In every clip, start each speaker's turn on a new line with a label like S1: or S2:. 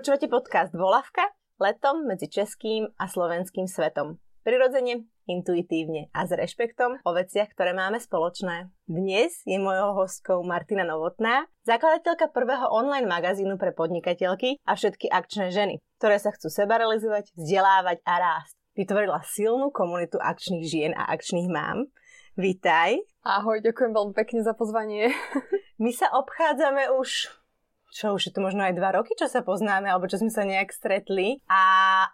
S1: Počúvate podcast Volavka letom medzi českým a slovenským svetom. Prirodzene, intuitívne a s rešpektom o veciach, ktoré máme spoločné. Dnes je mojou hostkou Martina Novotná, zakladateľka prvého online magazínu pre podnikateľky a všetky akčné ženy, ktoré sa chcú seba realizovať, vzdelávať a rásť. Vytvorila silnú komunitu akčných žien a akčných mám. Vítaj.
S2: Ahoj, ďakujem veľmi pekne za pozvanie.
S1: My sa obchádzame už čo už je to možno aj dva roky, čo sa poznáme, alebo čo sme sa nejak stretli. A,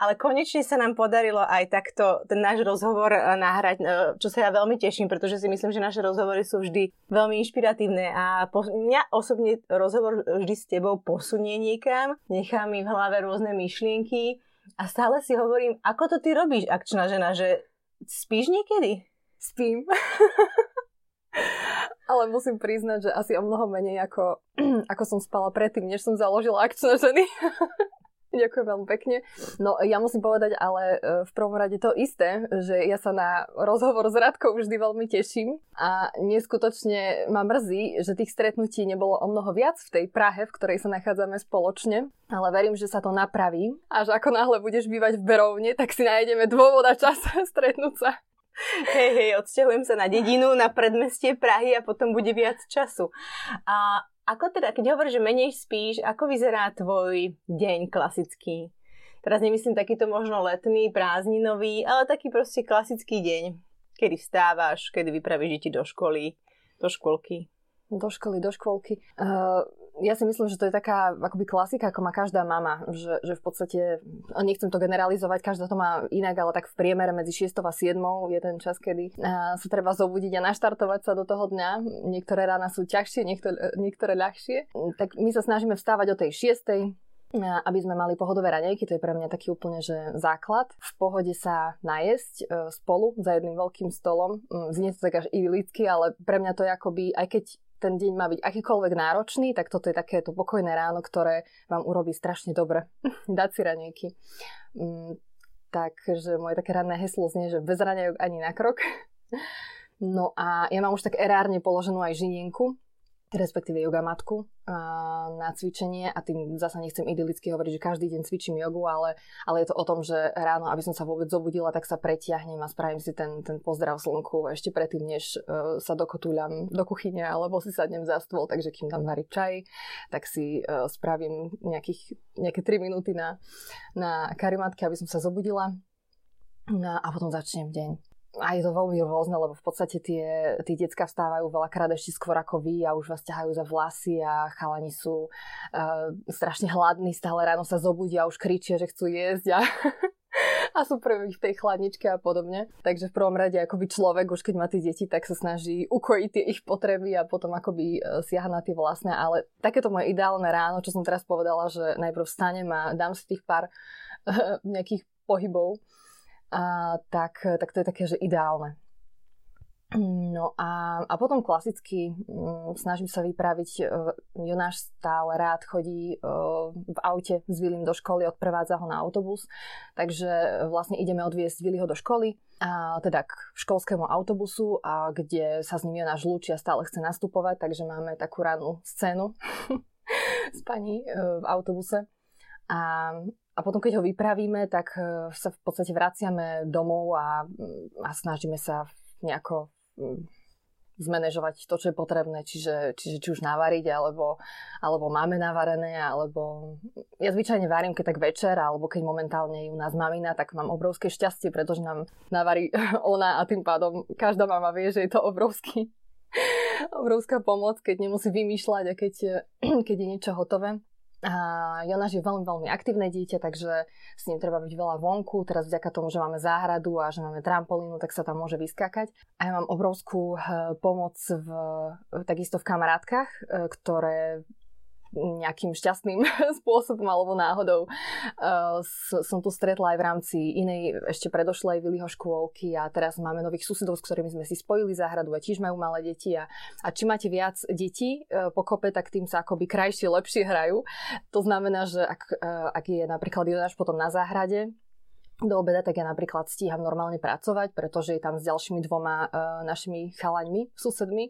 S1: ale konečne sa nám podarilo aj takto ten náš rozhovor e, nahrať, e, čo sa ja veľmi teším, pretože si myslím, že naše rozhovory sú vždy veľmi inšpiratívne a po, mňa osobne rozhovor vždy s tebou posunie niekam, nechá mi v hlave rôzne myšlienky a stále si hovorím, ako to ty robíš, akčná žena, že spíš niekedy?
S2: Spím. Ale musím priznať, že asi o mnoho menej ako, ako som spala predtým, než som založila akčné ženy. Ďakujem veľmi pekne. No ja musím povedať ale e, v prvom rade to isté, že ja sa na rozhovor s Radkou vždy veľmi teším a neskutočne ma mrzí, že tých stretnutí nebolo o mnoho viac v tej Prahe, v ktorej sa nachádzame spoločne, ale verím, že sa to napraví a že ako náhle budeš bývať v Berovne, tak si nájdeme dôvod a čas stretnúť sa.
S1: Hej, hej, odsťahujem sa na dedinu, na predmestie Prahy a potom bude viac času. A ako teda, keď hovoríš, že menej spíš, ako vyzerá tvoj deň klasický? Teraz nemyslím takýto možno letný, prázdninový, ale taký proste klasický deň. Kedy vstávaš, kedy vypravíš deti do školy, do školky.
S2: Do školy, do škôlky. Uh, ja si myslím, že to je taká akoby klasika, ako má každá mama, že, že v podstate, nechcem to generalizovať, každá to má inak, ale tak v priemere medzi 6 a 7 je ten čas, kedy sa treba zobudiť a naštartovať sa do toho dňa. Niektoré rána sú ťažšie, niektoré, niektoré ľahšie. Tak my sa snažíme vstávať o tej 6 aby sme mali pohodové ranejky, to je pre mňa taký úplne že základ. V pohode sa najesť spolu za jedným veľkým stolom. Mm, znie to tak až idylicky, ale pre mňa to je akoby, aj keď ten deň má byť akýkoľvek náročný, tak toto je takéto pokojné ráno, ktoré vám urobí strašne dobre. Dať si ranejky. Mm, takže moje také ranné heslo znie, že bez ranejok ani na krok. No a ja mám už tak erárne položenú aj žinienku, respektíve jogamatku na cvičenie. A tým zasa nechcem idylicky hovoriť, že každý deň cvičím jogu, ale, ale je to o tom, že ráno, aby som sa vôbec zobudila, tak sa pretiahnem a spravím si ten, ten pozdrav slnku ešte predtým, než uh, sa dokotúľam do kuchyne alebo si sadnem za stôl, takže kým tam varí čaj, tak si uh, spravím nejakých, nejaké 3 minúty na, na karimatke, aby som sa zobudila. No, a potom začnem deň a je to veľmi rôzne, lebo v podstate tie, tí decka vstávajú veľakrát ešte skôr ako vy a už vás ťahajú za vlasy a chalani sú uh, strašne hladní, stále ráno sa zobudia a už kričia, že chcú jesť a, a sú prví v tej chladničke a podobne. Takže v prvom rade akoby človek, už keď má tie deti, tak sa snaží ukojiť tie ich potreby a potom akoby uh, siaha na tie vlastné. Ale takéto moje ideálne ráno, čo som teraz povedala, že najprv vstanem a dám si tých pár uh, nejakých pohybov a, tak, tak to je také, že ideálne. No a, a potom klasicky m, mm, snažím sa vypraviť, uh, Jonáš stále rád chodí uh, v aute s Vilím do školy, odprevádza ho na autobus, takže vlastne ideme odviesť Viliho do školy, a teda k školskému autobusu, a kde sa s ním Jonáš lúči a stále chce nastupovať, takže máme takú rannú scénu s pani uh, v autobuse. A, a potom, keď ho vypravíme, tak e, sa v podstate vraciame domov a, a snažíme sa nejako zmanéžovať to, čo je potrebné, čiže, čiže či už navariť, alebo, alebo máme navarené, alebo ja zvyčajne varím, keď tak večer, alebo keď momentálne je u nás mamina, tak mám obrovské šťastie, pretože nám navarí ona a tým pádom každá mama vie, že je to obrovský, obrovská pomoc, keď nemusí vymýšľať a keď, keď je niečo hotové. A Jonáš je veľmi, veľmi aktívne dieťa, takže s ním treba byť veľa vonku. Teraz vďaka tomu, že máme záhradu a že máme trampolínu, tak sa tam môže vyskakať. A ja mám obrovskú eh, pomoc v, takisto v kamarátkach, eh, ktoré nejakým šťastným spôsobom alebo náhodou uh, som tu stretla aj v rámci inej ešte predošlej Viliho škôlky a teraz máme nových susedov, s ktorými sme si spojili záhradu a tiež majú malé deti a, a čím máte viac detí uh, po kope, tak tým sa akoby krajšie, lepšie hrajú. To znamená, že ak, uh, ak je napríklad Jonáš potom na záhrade, do obeda, tak ja napríklad stíham normálne pracovať, pretože je tam s ďalšími dvoma uh, našimi chalaňmi, susedmi,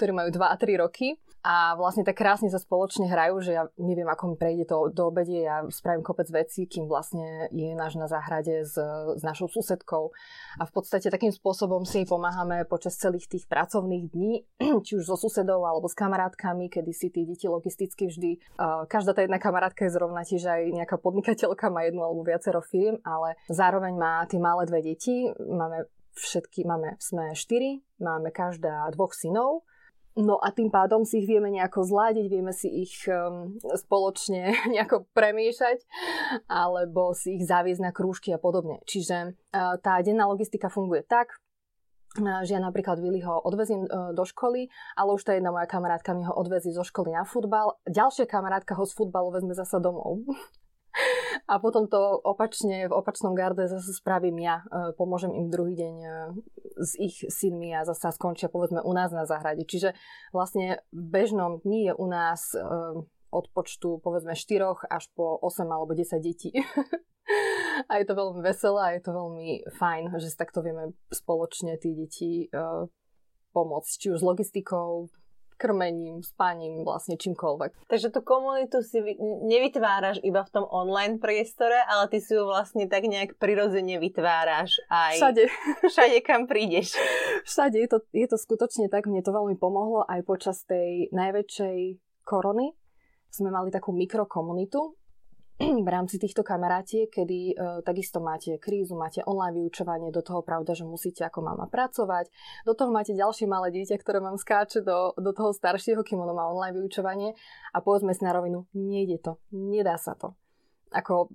S2: ktorí majú 2 a 3 roky a vlastne tak krásne sa spoločne hrajú, že ja neviem, ako mi prejde to do obede, ja spravím kopec vecí, kým vlastne je náš na záhrade s, s našou susedkou. A v podstate takým spôsobom si pomáhame počas celých tých pracovných dní, či už so susedou alebo s kamarátkami, kedy si tí deti logisticky vždy, každá tá jedna kamarátka je zrovna tiež aj nejaká podnikateľka, má jednu alebo viacero firm, ale zároveň má tie malé dve deti, máme všetky, máme, sme štyri, máme každá dvoch synov No a tým pádom si ich vieme nejako zladiť, vieme si ich um, spoločne nejako premiešať alebo si ich zaviesť na krúžky a podobne. Čiže uh, tá denná logistika funguje tak, uh, že ja napríklad Vili ho odvezím uh, do školy, ale už tá jedna moja kamarátka mi ho odvezí zo školy na futbal. Ďalšia kamarátka ho z futbalu vezme zasa domov. A potom to opačne, v opačnom garde zase spravím ja. E, pomôžem im druhý deň e, s ich synmi a zase skončia povedzme u nás na záhrade. Čiže vlastne v bežnom dni je u nás e, od počtu povedzme 4 až po 8 alebo 10 detí. a je to veľmi veselé a je to veľmi fajn, že si takto vieme spoločne tí deti pomôcť. Či už s logistikou, krmením, spaním, vlastne čímkoľvek.
S1: Takže tú komunitu si nevytváraš iba v tom online priestore, ale ty si ju vlastne tak nejak prirodzene vytváraš aj
S2: všade,
S1: všade kam prídeš.
S2: Všade je to, je to skutočne tak, mne to veľmi pomohlo aj počas tej najväčšej korony. Sme mali takú mikrokomunitu, v rámci týchto kamarátiek, kedy e, takisto máte krízu, máte online vyučovanie, do toho pravda, že musíte ako mama pracovať, do toho máte ďalšie malé dieťa, ktoré vám skáče do, do toho staršieho, kým ono má online vyučovanie a povedzme si na rovinu, nejde to, nedá sa to. Ako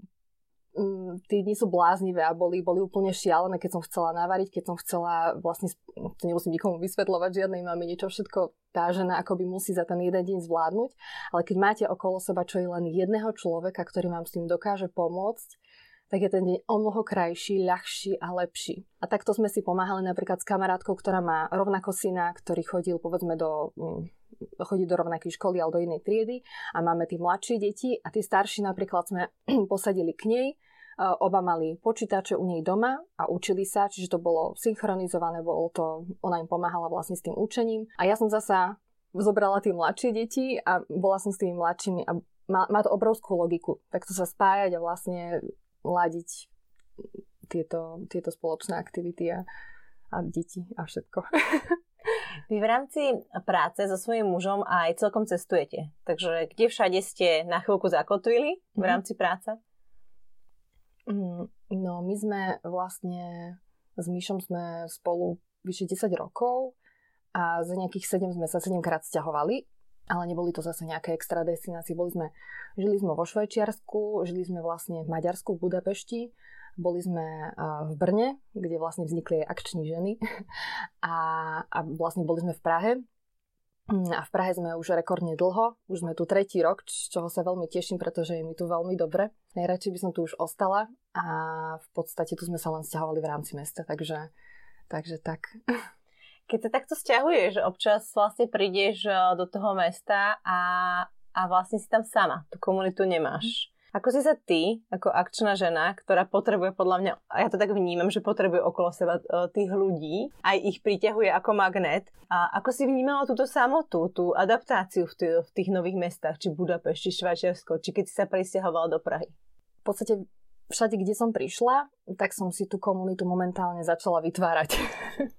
S2: Mm, tí dni sú bláznivé a boli, boli úplne šialené, keď som chcela navariť, keď som chcela vlastne, to nemusím nikomu vysvetľovať, žiadnej máme niečo všetko tá žena akoby musí za ten jeden deň zvládnuť, ale keď máte okolo seba čo je len jedného človeka, ktorý vám s tým dokáže pomôcť, tak je ten deň o mnoho krajší, ľahší a lepší. A takto sme si pomáhali napríklad s kamarátkou, ktorá má rovnako syna, ktorý chodil povedzme do mm, chodí do rovnakej školy alebo do inej triedy a máme tie mladšie deti a tie staršie napríklad sme posadili k nej Oba mali počítače u nej doma a učili sa, čiže to bolo synchronizované, bolo to, ona im pomáhala vlastne s tým učením. A ja som zasa zobrala tie mladšie deti a bola som s tými mladšími a má, má to obrovskú logiku. Takto sa spájať a vlastne ladiť tieto, tieto spoločné aktivity a, a deti a všetko.
S1: Vy v rámci práce so svojím mužom aj celkom cestujete. Takže kde všade ste na chvíľku zakotvili v mhm. rámci práce?
S2: Mm, no, my sme vlastne s Myšom sme spolu vyše 10 rokov a za nejakých 7 sme sa 7 krát stiahovali, ale neboli to zase nejaké extra destinácie. Boli sme, žili sme vo Švajčiarsku, žili sme vlastne v Maďarsku, v Budapešti, boli sme v Brne, kde vlastne vznikli akční ženy a, a vlastne boli sme v Prahe, a v Prahe sme už rekordne dlho, už sme tu tretí rok, z čoho sa veľmi teším, pretože je mi tu veľmi dobre. Najradšej by som tu už ostala a v podstate tu sme sa len stiahovali v rámci mesta, takže, takže tak.
S1: Keď sa takto stiahuješ, občas vlastne prídeš eh, do toho mesta a, a vlastne si tam sama, tú komunitu nemáš. Ako si sa ty, ako akčná žena, ktorá potrebuje podľa mňa, a ja to tak vnímam, že potrebuje okolo seba e, tých ľudí, aj ich priťahuje ako magnet, a ako si vnímala túto samotu, tú adaptáciu v, tých, v tých nových mestách, či Budapešti, Švajčiarsko, či keď si sa presťahovala do Prahy?
S2: V podstate všade, kde som prišla, tak som si tú komunitu momentálne začala vytvárať.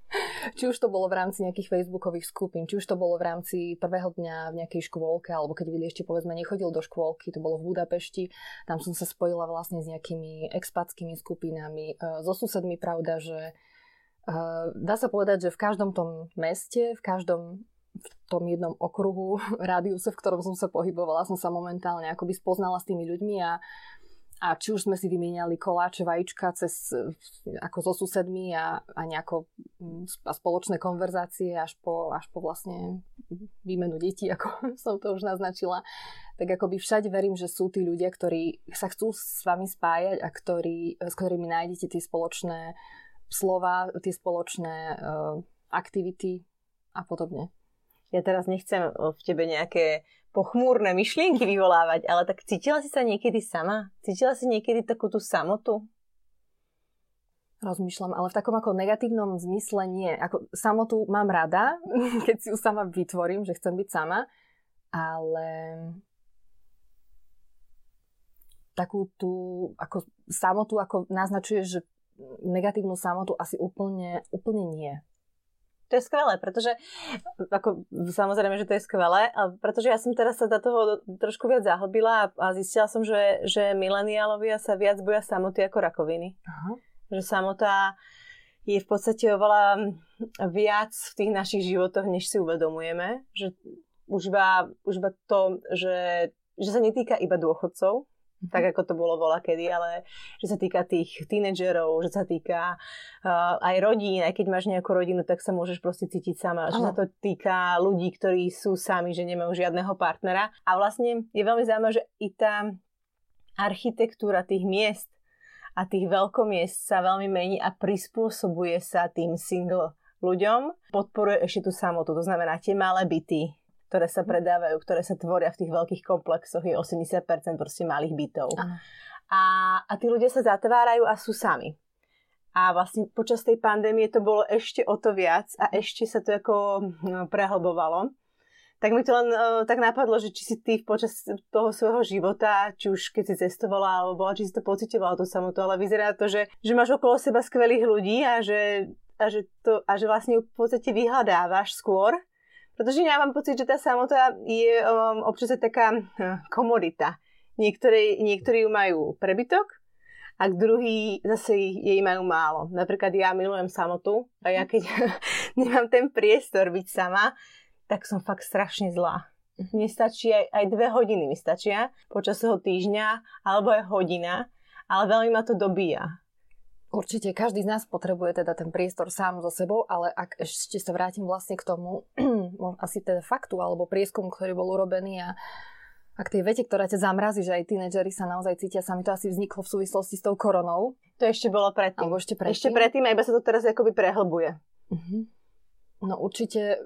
S2: či už to bolo v rámci nejakých facebookových skupín, či už to bolo v rámci prvého dňa v nejakej škôlke, alebo keď Vili ešte povedzme nechodil do škôlky, to bolo v Budapešti, tam som sa spojila vlastne s nejakými expatskými skupinami, e, so susedmi, pravda, že e, dá sa povedať, že v každom tom meste, v každom v tom jednom okruhu, rádiuse, v ktorom som sa pohybovala, som sa momentálne akoby spoznala s tými ľuďmi a a či už sme si vymieniali koláče, vajíčka cez, ako so susedmi a, a nejako mm, a spoločné konverzácie až po, až po vlastne výmenu detí, ako som to už naznačila, tak akoby všade verím, že sú tí ľudia, ktorí sa chcú s vami spájať a ktorí, s ktorými nájdete tie spoločné slova, tie spoločné uh, aktivity a podobne.
S1: Ja teraz nechcem v tebe nejaké pochmúrne myšlienky vyvolávať, ale tak cítila si sa niekedy sama? Cítila si niekedy takú tú samotu?
S2: Rozmýšľam, ale v takom ako negatívnom zmysle nie. Ako samotu mám rada, keď si ju sama vytvorím, že chcem byť sama, ale takú tú ako samotu, ako naznačuje, že negatívnu samotu asi úplne, úplne nie.
S1: To je skvelé, pretože ako, samozrejme, že to je skvelé, pretože ja som teraz sa do toho trošku viac zahlbila a zistila som, že, že mileniálovia sa viac boja samoty ako rakoviny. Aha. Že samota je v podstate oveľa viac v tých našich životoch, než si uvedomujeme. Že už iba, už iba to, že, že sa netýka iba dôchodcov. Tak ako to bolo vola kedy, ale že sa týka tých tínedžerov, že sa týka uh, aj rodín, aj keď máš nejakú rodinu, tak sa môžeš proste cítiť sama. Že sa to týka ľudí, ktorí sú sami, že nemajú žiadneho partnera. A vlastne je veľmi zaujímavé, že i tá architektúra tých miest a tých veľkomiest sa veľmi mení a prispôsobuje sa tým single ľuďom. Podporuje ešte tú samotu, to znamená tie malé byty, ktoré sa predávajú, ktoré sa tvoria v tých veľkých komplexoch, je 80% proste malých bytov. A, a tí ľudia sa zatvárajú a sú sami. A vlastne počas tej pandémie to bolo ešte o to viac a ešte sa to ako no, prehlbovalo. Tak mi to len uh, tak napadlo, že či si ty počas toho svojho života, či už keď si cestovala alebo bola, či si to pocitovala tú samotu, ale vyzerá to, že, že máš okolo seba skvelých ľudí a že, a že, to, a že vlastne v podstate vyhľadávaš skôr, pretože ja mám pocit, že tá samota je um, občas taká uh, komodita. Niektorí, niektorí ju majú prebytok a druhý zase jej majú málo. Napríklad ja milujem samotu a ja keď nemám ten priestor byť sama, tak som fakt strašne zlá. Mne stačí aj, aj dve hodiny mi stačia počas toho týždňa alebo aj hodina, ale veľmi ma to dobíja.
S2: Určite každý z nás potrebuje teda ten priestor sám so sebou, ale ak ešte sa vrátim vlastne k tomu, asi teda faktu alebo prieskum, ktorý bol urobený a a k tej vete, ktorá ťa zamrazí, že aj tínedžeri sa naozaj cítia sami, to asi vzniklo v súvislosti s tou koronou.
S1: To ešte bolo predtým.
S2: Alebo ešte predtým.
S1: Ešte predtým a iba sa to teraz akoby prehlbuje. Uh-huh.
S2: No určite, e,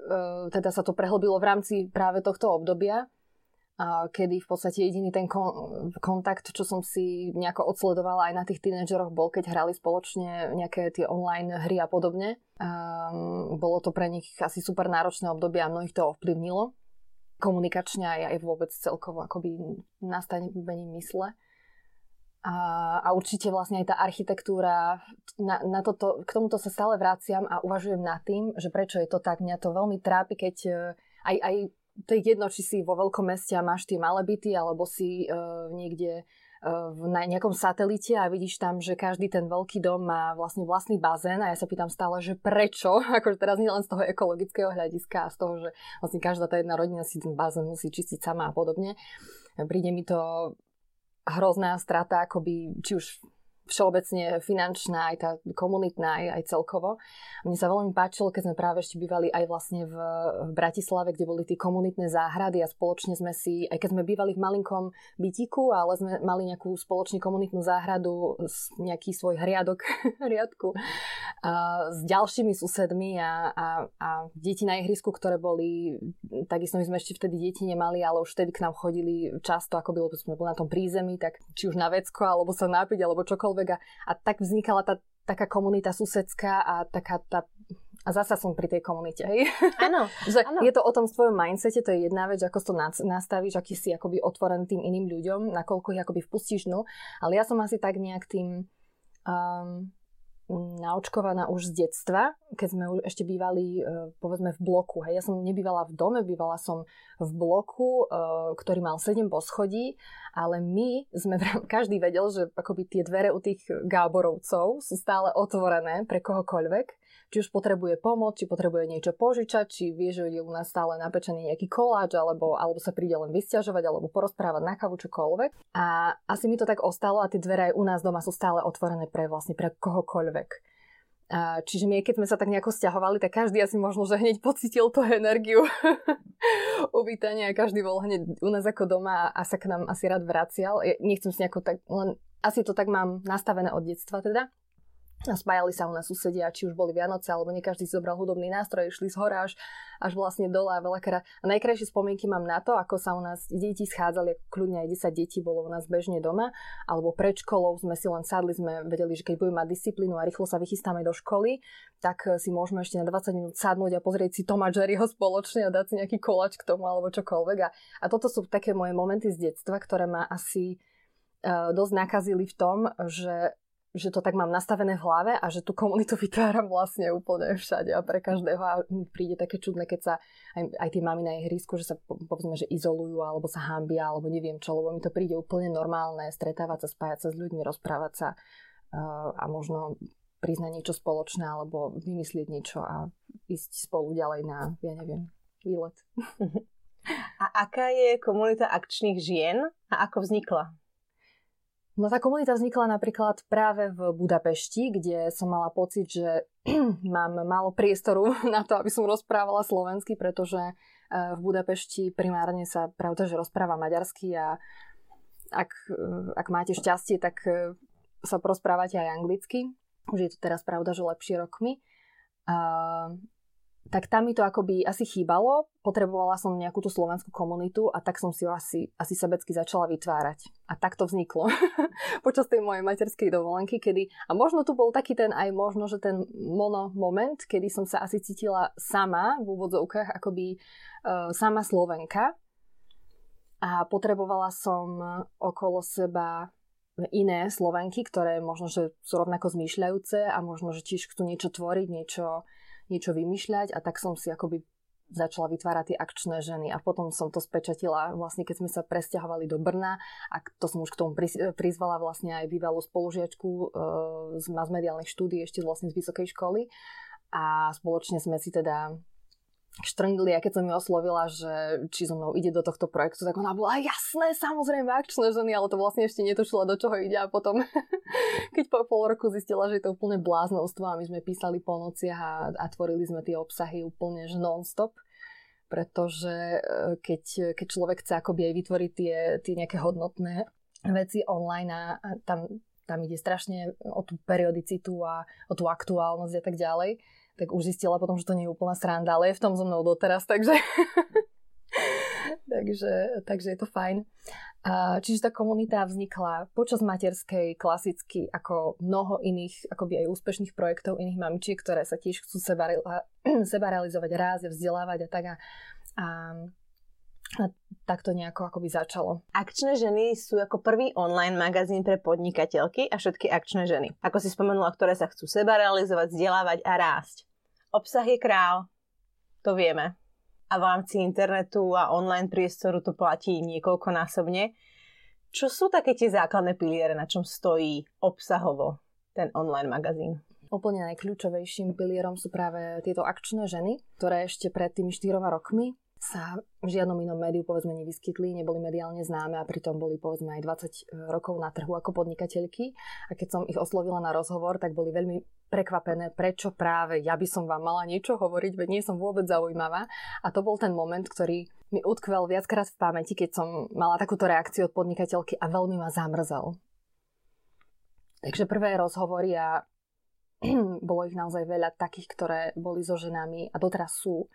S2: teda sa to prehlbilo v rámci práve tohto obdobia kedy v podstate jediný ten kon- kontakt, čo som si nejako odsledovala aj na tých tínedžeroch, bol, keď hrali spoločne nejaké tie online hry a podobne. Um, bolo to pre nich asi super náročné obdobie a mnohých to ovplyvnilo. Komunikačne aj, aj vôbec celkovo akoby nastavení mysle. A, a určite vlastne aj tá architektúra, na, na toto, k tomuto sa stále vraciam a uvažujem nad tým, že prečo je to tak. Mňa to veľmi trápi, keď e, aj, aj to je jedno, či si vo veľkom meste a máš tie malé byty, alebo si uh, niekde uh, v nejakom satelite a vidíš tam, že každý ten veľký dom má vlastne vlastný bazén a ja sa pýtam stále, že prečo, akože teraz nie len z toho ekologického hľadiska a z toho, že vlastne každá tá jedna rodina si ten bazén musí čistiť sama a podobne. Príde mi to hrozná strata, akoby, či už všeobecne finančná, aj tá komunitná, aj, aj celkovo. Mne sa veľmi páčilo, keď sme práve ešte bývali aj vlastne v, v Bratislave, kde boli tie komunitné záhrady a spoločne sme si, aj keď sme bývali v malinkom bytiku, ale sme mali nejakú spoločne komunitnú záhradu, nejaký svoj hriadok, hriadku a, s ďalšími susedmi a, a, a deti na ihrisku, ktoré boli, takisto my sme ešte vtedy deti nemali, ale už vtedy k nám chodili často, ako bylo, sme boli na tom prízemí, tak či už na vecko, alebo sa napiť, alebo čokoľvek čokoľvek a, a tak vznikala tá taká komunita susedská a taká tá a zasa som pri tej komunite, hej?
S1: Áno.
S2: Je to o tom v tvojom mindsete, to je jedna vec, ako to nastavíš, aký si akoby otvorený tým iným ľuďom, nakoľko ich akoby vpustíš no. Ale ja som asi tak nejak tým um, naočkovaná už z detstva, keď sme ešte bývali, e, povedzme, v bloku. Hej. Ja som nebývala v dome, bývala som v bloku, e, ktorý mal 7 poschodí, ale my sme, každý vedel, že akoby tie dvere u tých Gáborovcov sú stále otvorené pre kohokoľvek či už potrebuje pomoc, či potrebuje niečo požičať, či vie, že je u nás stále napečený nejaký koláč, alebo, alebo sa príde len vysťažovať, alebo porozprávať na kavu, čokoľvek. A asi mi to tak ostalo a tie dvere aj u nás doma sú stále otvorené pre vlastne pre kohokoľvek. A čiže my, keď sme sa tak nejako stiahovali, tak každý asi možno, že hneď pocitil tú energiu uvítania a každý bol hneď u nás ako doma a sa k nám asi rád vracial. Ja nechcem si nejako tak, len asi to tak mám nastavené od detstva teda. A spájali sa u nás susedia, či už boli Vianoce, alebo nie každý si zobral hudobný nástroj, išli z hora až, až vlastne dole a veľakrát. A najkrajšie spomienky mám na to, ako sa u nás deti schádzali, ako kľudne aj 10 detí bolo u nás bežne doma, alebo pred školou sme si len sadli, sme vedeli, že keď budeme mať disciplínu a rýchlo sa vychystáme do školy, tak si môžeme ešte na 20 minút sadnúť a pozrieť si Toma Jerryho spoločne a dať si nejaký kolač k tomu alebo čokoľvek. A, a toto sú také moje momenty z detstva, ktoré ma asi uh, dosť nakazili v tom, že že to tak mám nastavené v hlave a že tú komunitu vytváram vlastne úplne všade a pre každého a príde také čudné, keď sa aj, aj tí mami na ihrisku, že sa povedzme, že izolujú alebo sa hambia alebo neviem čo, lebo mi to príde úplne normálne stretávať sa, spájať sa s ľuďmi, rozprávať sa uh, a možno priznať niečo spoločné alebo vymyslieť niečo a ísť spolu ďalej na, ja neviem, výlet.
S1: A aká je komunita akčných žien a ako vznikla?
S2: No tá komunita vznikla napríklad práve v Budapešti, kde som mala pocit, že mám málo priestoru na to, aby som rozprávala slovensky, pretože e, v Budapešti primárne sa pravda, že rozpráva maďarsky a ak, e, ak máte šťastie, tak e, sa porozprávate aj anglicky. Už je to teraz pravda, že lepšie rokmi. Tak tam mi to akoby asi chýbalo. Potrebovala som nejakú tú slovenskú komunitu a tak som si ju asi, asi sebecky začala vytvárať. A tak to vzniklo počas tej mojej materskej dovolenky, kedy, a možno tu bol taký ten aj možno, že ten mono moment, kedy som sa asi cítila sama v úvodzovkách, akoby uh, sama Slovenka. A potrebovala som okolo seba iné Slovenky, ktoré možno, že sú rovnako zmýšľajúce a možno, že tiež chcú niečo tvoriť, niečo, niečo vymýšľať a tak som si akoby začala vytvárať tie akčné ženy a potom som to spečatila vlastne keď sme sa presťahovali do Brna a to som už k tomu prizvala vlastne aj bývalú spolužiačku e, z masmediálnych štúdí ešte vlastne z vysokej školy. A spoločne sme si teda štrngli a keď som ju oslovila, že či so mnou ide do tohto projektu, tak ona bola jasné, samozrejme akčné ženy, ale to vlastne ešte netušila, do čoho ide a potom, keď po pol roku zistila, že je to úplne bláznostvo a my sme písali po nociach a, a tvorili sme tie obsahy úplne že non-stop pretože e, keď, keď človek chce akoby aj vytvoriť tie, tie nejaké hodnotné veci online a, tam, tam ide strašne o tú periodicitu a o tú aktuálnosť a tak ďalej, tak už zistila potom, že to nie je úplná sranda, ale je v tom so mnou doteraz, takže, takže, takže je to fajn. Čiže tá komunita vznikla počas materskej klasicky ako mnoho iných akoby aj úspešných projektov iných mamičiek, ktoré sa tiež chcú seba, seba realizovať, rázia, vzdelávať a tak. A, a a tak to nejako akoby začalo.
S1: Akčné ženy sú ako prvý online magazín pre podnikateľky a všetky akčné ženy. Ako si spomenula, ktoré sa chcú seba realizovať, vzdelávať a rásť. Obsah je král, to vieme. A v rámci internetu a online priestoru to platí niekoľkonásobne. Čo sú také tie základné piliere, na čom stojí obsahovo ten online magazín?
S2: Úplne najkľúčovejším pilierom sú práve tieto akčné ženy, ktoré ešte pred tými štyroma rokmi sa v žiadnom inom médiu povedzme nevyskytli, neboli mediálne známe a pritom boli povedzme aj 20 e, rokov na trhu ako podnikateľky. A keď som ich oslovila na rozhovor, tak boli veľmi prekvapené, prečo práve ja by som vám mala niečo hovoriť, veď nie som vôbec zaujímavá. A to bol ten moment, ktorý mi utkvel viackrát v pamäti, keď som mala takúto reakciu od podnikateľky a veľmi ma zamrzel. Takže prvé rozhovory a bolo ich naozaj veľa takých, ktoré boli so ženami a doteraz sú,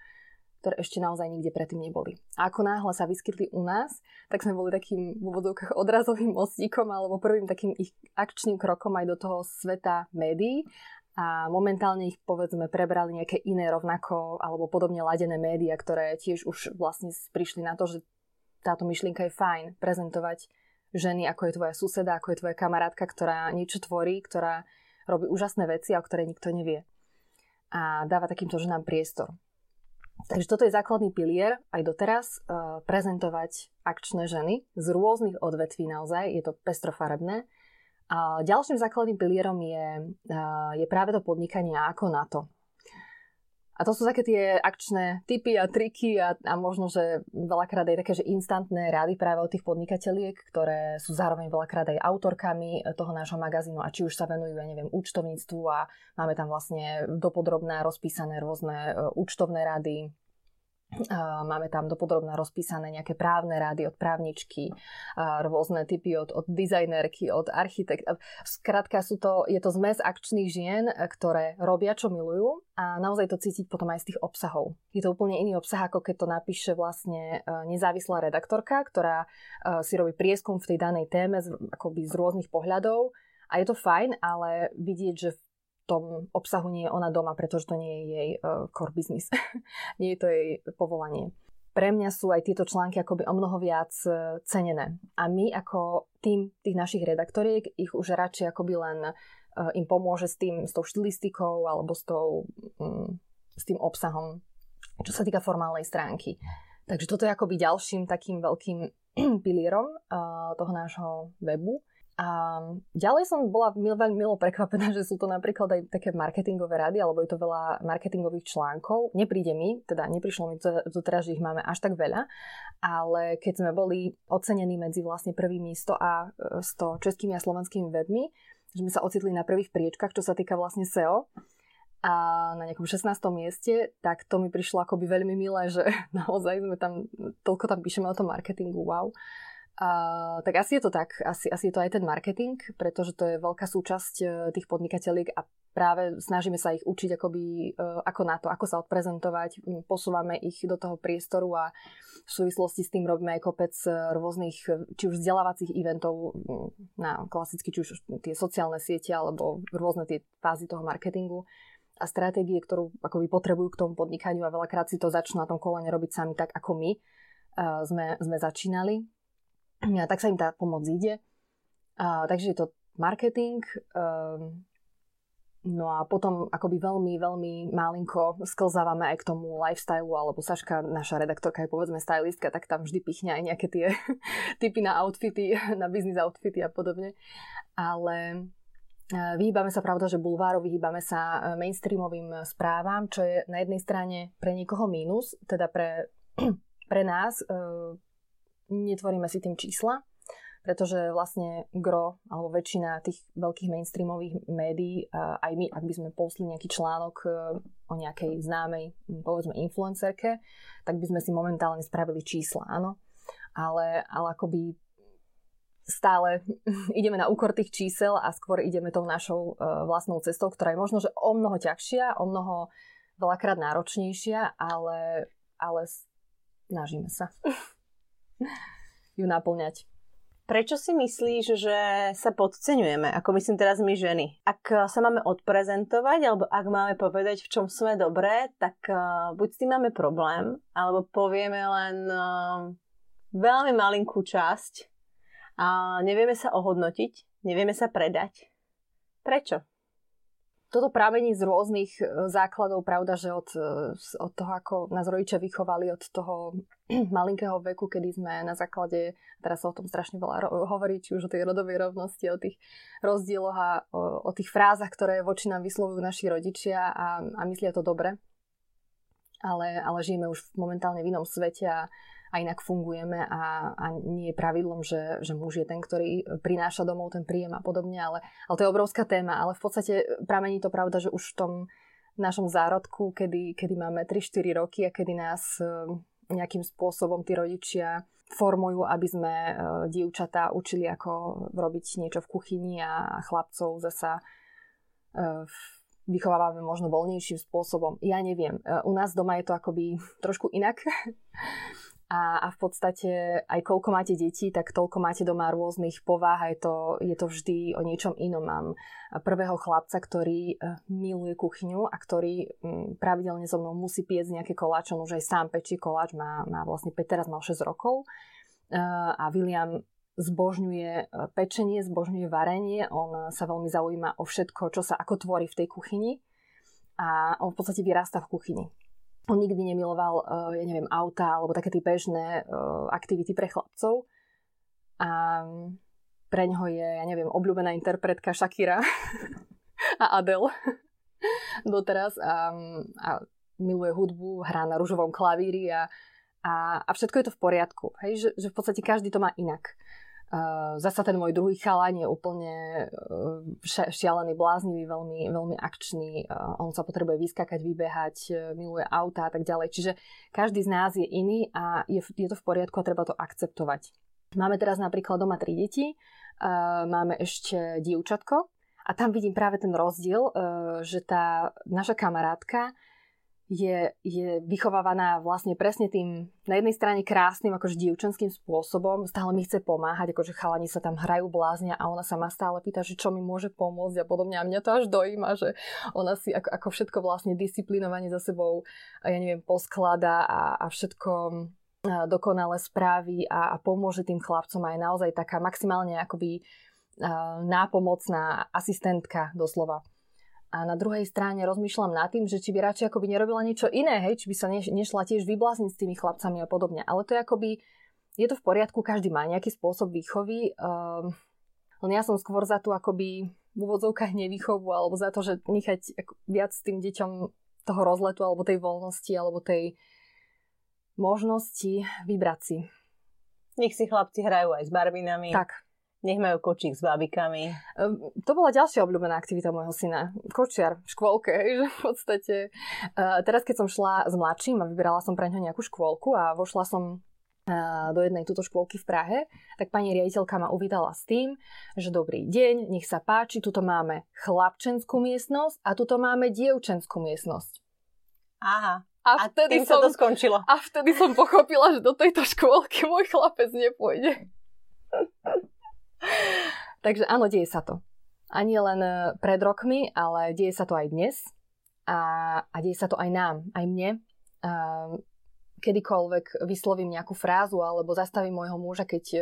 S2: ktoré ešte naozaj nikde predtým neboli. A ako náhle sa vyskytli u nás, tak sme boli takým v úvodzovkách odrazovým mostíkom alebo prvým takým ich akčným krokom aj do toho sveta médií a momentálne ich povedzme prebrali nejaké iné rovnako alebo podobne ladené médiá, ktoré tiež už vlastne prišli na to, že táto myšlienka je fajn prezentovať ženy, ako je tvoja suseda, ako je tvoja kamarátka, ktorá niečo tvorí, ktorá robí úžasné veci, o ktorej nikto nevie. A dáva takýmto ženám priestor. Takže toto je základný pilier aj doteraz, uh, prezentovať akčné ženy z rôznych odvetví naozaj, je to pestrofarebné. A ďalším základným pilierom je, uh, je práve to podnikanie ako na to. A to sú také tie akčné typy a triky a, a možno, že veľakrát aj také, že instantné rady práve od tých podnikateľiek, ktoré sú zároveň veľakrát aj autorkami toho nášho magazínu a či už sa venujú, ja neviem, účtovníctvu a máme tam vlastne dopodrobná rozpísané rôzne uh, účtovné rady, Máme tam dopodrobne rozpísané nejaké právne rady od právničky, rôzne typy od, od dizajnerky, od architekta. Skrátka sú to, je to zmes akčných žien, ktoré robia, čo milujú a naozaj to cítiť potom aj z tých obsahov. Je to úplne iný obsah, ako keď to napíše vlastne e, nezávislá redaktorka, ktorá e, si robí prieskum v tej danej téme akoby z rôznych pohľadov a je to fajn, ale vidieť, že v tom obsahu nie je ona doma, pretože to nie je jej uh, core business. nie je to jej povolanie. Pre mňa sú aj tieto články akoby o mnoho viac uh, cenené. A my ako tým tých našich redaktoriek ich už radšej akoby len uh, im pomôže s tým, s tou štilistikou alebo s, tou, um, s tým obsahom, čo sa týka formálnej stránky. Takže toto je akoby ďalším takým veľkým pilierom toho nášho webu. A ďalej som bola veľmi milo prekvapená, že sú to napríklad aj také marketingové rady, alebo je to veľa marketingových článkov. Nepríde mi, teda neprišlo mi to, to teraz, že ich máme až tak veľa, ale keď sme boli ocenení medzi vlastne prvými 100 a 100 českými a slovenskými webmi, že sme sa ocitli na prvých priečkach, čo sa týka vlastne SEO, a na nejakom 16. mieste, tak to mi prišlo akoby veľmi milé, že naozaj sme tam, toľko tam píšeme o tom marketingu, wow. Tak asi je to tak, asi, asi je to aj ten marketing, pretože to je veľká súčasť uh, tých podnikateľiek a práve snažíme sa ich učiť akoby, uh, ako na to, ako sa odprezentovať, posúvame ich do toho priestoru a v súvislosti s tým robíme aj kopec rôznych, či už vzdelávacích eventov na klasicky, či už tie sociálne siete alebo rôzne tie fázy toho marketingu. A stratégie, ktorú akoby potrebujú k tomu podnikaniu a veľakrát si to začnú na tom kolene robiť sami tak, ako my sme, sme začínali a tak sa im tá pomoc ide. A, takže je to marketing. Um, no a potom akoby veľmi, veľmi malinko sklzávame aj k tomu lifestyleu, alebo Saška, naša redaktorka je povedzme stylistka, tak tam vždy pichne aj nejaké tie typy na outfity, na business outfity a podobne. Ale Vyhýbame sa, pravda, že bulváru, vyhýbame sa e, mainstreamovým správam, čo je na jednej strane pre niekoho mínus, teda pre, pre nás, e, netvoríme si tým čísla, pretože vlastne gro alebo väčšina tých veľkých mainstreamových médií, aj my, ak by sme postli nejaký článok e, o nejakej známej, povedzme, influencerke, tak by sme si momentálne spravili čísla, áno. Ale, ale akoby stále ideme na úkor tých čísel a skôr ideme tou našou e, vlastnou cestou, ktorá je možno, že o mnoho ťažšia, o mnoho veľakrát náročnejšia, ale, ale snažíme sa. ju naplňať.
S1: Prečo si myslíš, že sa podceňujeme, ako myslím teraz my ženy? Ak sa máme odprezentovať, alebo ak máme povedať, v čom sme dobré, tak uh, buď s tým máme problém, alebo povieme len uh, veľmi malinkú časť a nevieme sa ohodnotiť, nevieme sa predať. Prečo?
S2: Toto pramení z rôznych e, základov, pravda, že od, e, od toho, ako nás rodičia vychovali, od toho malinkého veku, kedy sme na základe, teraz sa o tom strašne veľa hovorí, či už o tej rodovej rovnosti, o tých rozdieloch a o, o tých frázach, ktoré voči nám vyslovujú naši rodičia a, a myslia to dobre. Ale, ale žijeme už momentálne v inom svete a, a inak fungujeme a, a nie je pravidlom, že, že muž je ten, ktorý prináša domov ten príjem a podobne, ale, ale to je obrovská téma, ale v podstate pramení to pravda, že už v tom našom zárodku, kedy, kedy máme 3-4 roky a kedy nás e, nejakým spôsobom tí rodičia formujú, aby sme e, dievčatá učili, ako robiť niečo v kuchyni a chlapcov zasa e, vychovávame možno voľnejším spôsobom. Ja neviem. U nás doma je to akoby trošku inak. a, a v podstate aj koľko máte detí, tak toľko máte doma rôznych povách a je to, je to vždy o niečom inom. Mám prvého chlapca, ktorý eh, miluje kuchyňu a ktorý mm, pravidelne so mnou musí piecť nejaké koláče, on už aj sám pečí koláč, má, má vlastne 5, teraz mal 6 rokov. Eh, a William zbožňuje eh, pečenie, zbožňuje varenie, on sa veľmi zaujíma o všetko, čo sa ako tvorí v tej kuchyni. A on v podstate vyrasta v kuchyni on nikdy nemiloval, uh, ja neviem, auta alebo také tie bežné uh, aktivity pre chlapcov. A pre ňoho je, ja neviem, obľúbená interpretka Shakira a Adele doteraz a, a miluje hudbu, hrá na rúžovom klavíri a, a, a všetko je to v poriadku. Hej? Že, že v podstate každý to má inak. Uh, zasa ten môj druhý chalan je úplne uh, šialený, bláznivý, veľmi, veľmi akčný. Uh, on sa potrebuje vyskakať, vybehať, miluje auta a tak ďalej. Čiže každý z nás je iný a je, je to v poriadku a treba to akceptovať. Máme teraz napríklad doma tri deti, máme ešte dievčatko a tam vidím práve ten rozdiel, že tá naša kamarátka je, je vychovávaná vlastne presne tým na jednej strane krásnym, akože dievčenským spôsobom, stále mi chce pomáhať, akože chalani sa tam hrajú bláznia a ona sa ma stále pýta, že čo mi môže pomôcť a podobne a mňa to až dojíma, že ona si ako, ako všetko vlastne disciplinovanie za sebou, ja neviem, posklada a, a všetko dokonale správy a, a pomôže tým chlapcom aj naozaj taká maximálne akoby nápomocná asistentka doslova. A na druhej strane rozmýšľam nad tým, že či by radšej akoby nerobila niečo iné, hej, či by sa nešla tiež vyblázniť s tými chlapcami a podobne. Ale to je akoby, je to v poriadku, každý má nejaký spôsob výchovy. Um, len ja som skôr za tú akoby v úvodzovkách nevýchovu, alebo za to, že nechať viac s tým deťom toho rozletu, alebo tej voľnosti, alebo tej možnosti vybrať si.
S1: Nech si chlapci hrajú aj s barbinami.
S2: Tak,
S1: nech majú kočík s bábikami.
S2: Ehm, to bola ďalšia obľúbená aktivita môjho syna. Kočiar v škôlke, že v podstate. Uh, teraz, keď som šla s mladším a vyberala som pre ňo nejakú škôlku a vošla som uh, do jednej túto škôlky v Prahe, tak pani riaditeľka ma uvítala s tým, že dobrý deň, nech sa páči, tuto máme chlapčenskú miestnosť a tuto máme dievčenskú miestnosť.
S1: Aha.
S2: A, a vtedy
S1: som, sa to skončilo.
S2: A vtedy som pochopila, že do tejto škôlky môj chlapec nepôjde. Takže áno, deje sa to. Ani len e, pred rokmi, ale deje sa to aj dnes. A, a deje sa to aj nám, aj mne. A, kedykoľvek vyslovím nejakú frázu alebo zastavím môjho muža, keď e,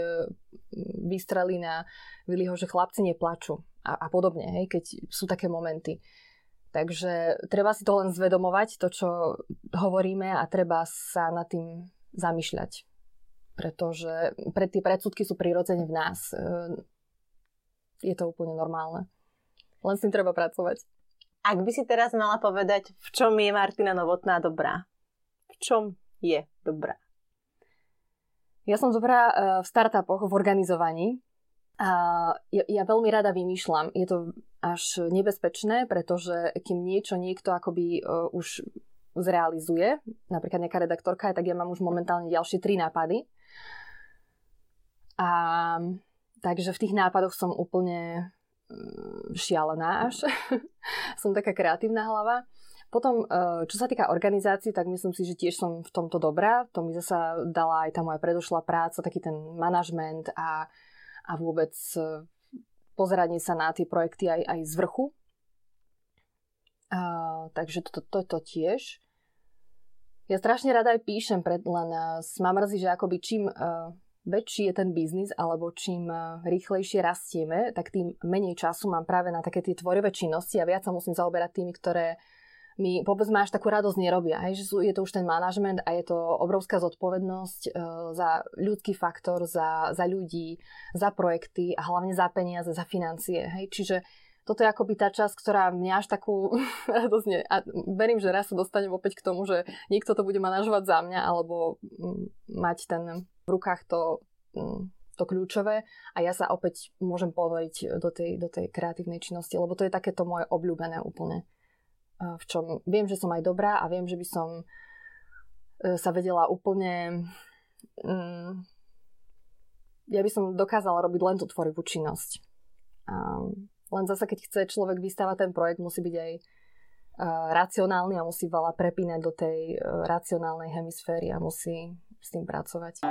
S2: vystrelí na Viliho, že chlapci neplačú a, a podobne, hej, keď sú také momenty. Takže treba si to len zvedomovať, to, čo hovoríme a treba sa nad tým zamýšľať pretože pre tie predsudky sú prirodzene v nás. E, je to úplne normálne. Len s tým treba pracovať.
S1: Ak by si teraz mala povedať, v čom je Martina Novotná dobrá? V čom je dobrá?
S2: Ja som dobrá e, v startupoch, v organizovaní. A ja, ja veľmi rada vymýšľam. Je to až nebezpečné, pretože kým niečo niekto akoby uh, už zrealizuje, napríklad nejaká redaktorka, tak ja mám už momentálne ďalšie tri nápady. A takže v tých nápadoch som úplne mm, šialená až. som taká kreatívna hlava. Potom, e, čo sa týka organizácií, tak myslím si, že tiež som v tomto dobrá. To mi zasa dala aj tá moja predošlá práca, taký ten manažment a, a vôbec e, pozeranie sa na tie projekty aj, aj z vrchu. Takže to, to, to tiež. Ja strašne rada aj píšem, pred, len uh, ma mrzí, že akoby čím uh, väčší je ten biznis, alebo čím eh, rýchlejšie rastieme, tak tým menej času mám práve na také tie tvorivé činnosti a viac sa musím zaoberať tými, ktoré mi povedzme až takú radosť nerobia. Hej, že sú, je to už ten manažment a je to obrovská zodpovednosť e, za ľudský faktor, za, za ľudí, za projekty a hlavne za peniaze, za financie. Hej. Čiže toto je akoby tá časť, ktorá mňa až takú radosť ne... A verím, že raz sa dostanem opäť k tomu, že niekto to bude manažovať za mňa alebo mm, mať ten v rukách to, mm, to kľúčové a ja sa opäť môžem povoriť do tej, do tej kreatívnej činnosti, lebo to je takéto moje obľúbené úplne. V čom viem, že som aj dobrá a viem, že by som e, sa vedela úplne... Mm, ja by som dokázala robiť len tú tvorivú činnosť. Len zase, keď chce človek vystávať ten projekt, musí byť aj racionálny a musí veľa prepínať do tej e, racionálnej hemisféry a musí s tým pracovať.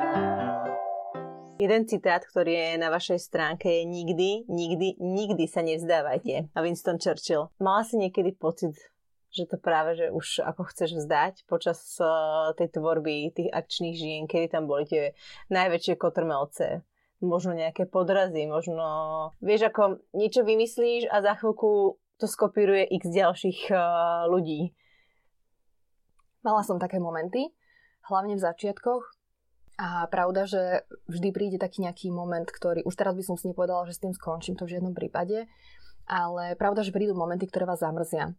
S1: Jeden citát, ktorý je na vašej stránke je nikdy, nikdy, nikdy sa nevzdávajte. A Winston Churchill. Mala si niekedy pocit, že to práve, že už ako chceš vzdať počas uh, tej tvorby tých akčných žien, kedy tam boli tie najväčšie kotrmelce, možno nejaké podrazy, možno vieš ako niečo vymyslíš a za chvíľku to skopíruje x ďalších uh, ľudí.
S2: Mala som také momenty, hlavne v začiatkoch. A pravda, že vždy príde taký nejaký moment, ktorý, už teraz by som si nepovedala, že s tým skončím, to v žiadnom prípade, ale pravda, že prídu momenty, ktoré vás zamrzia.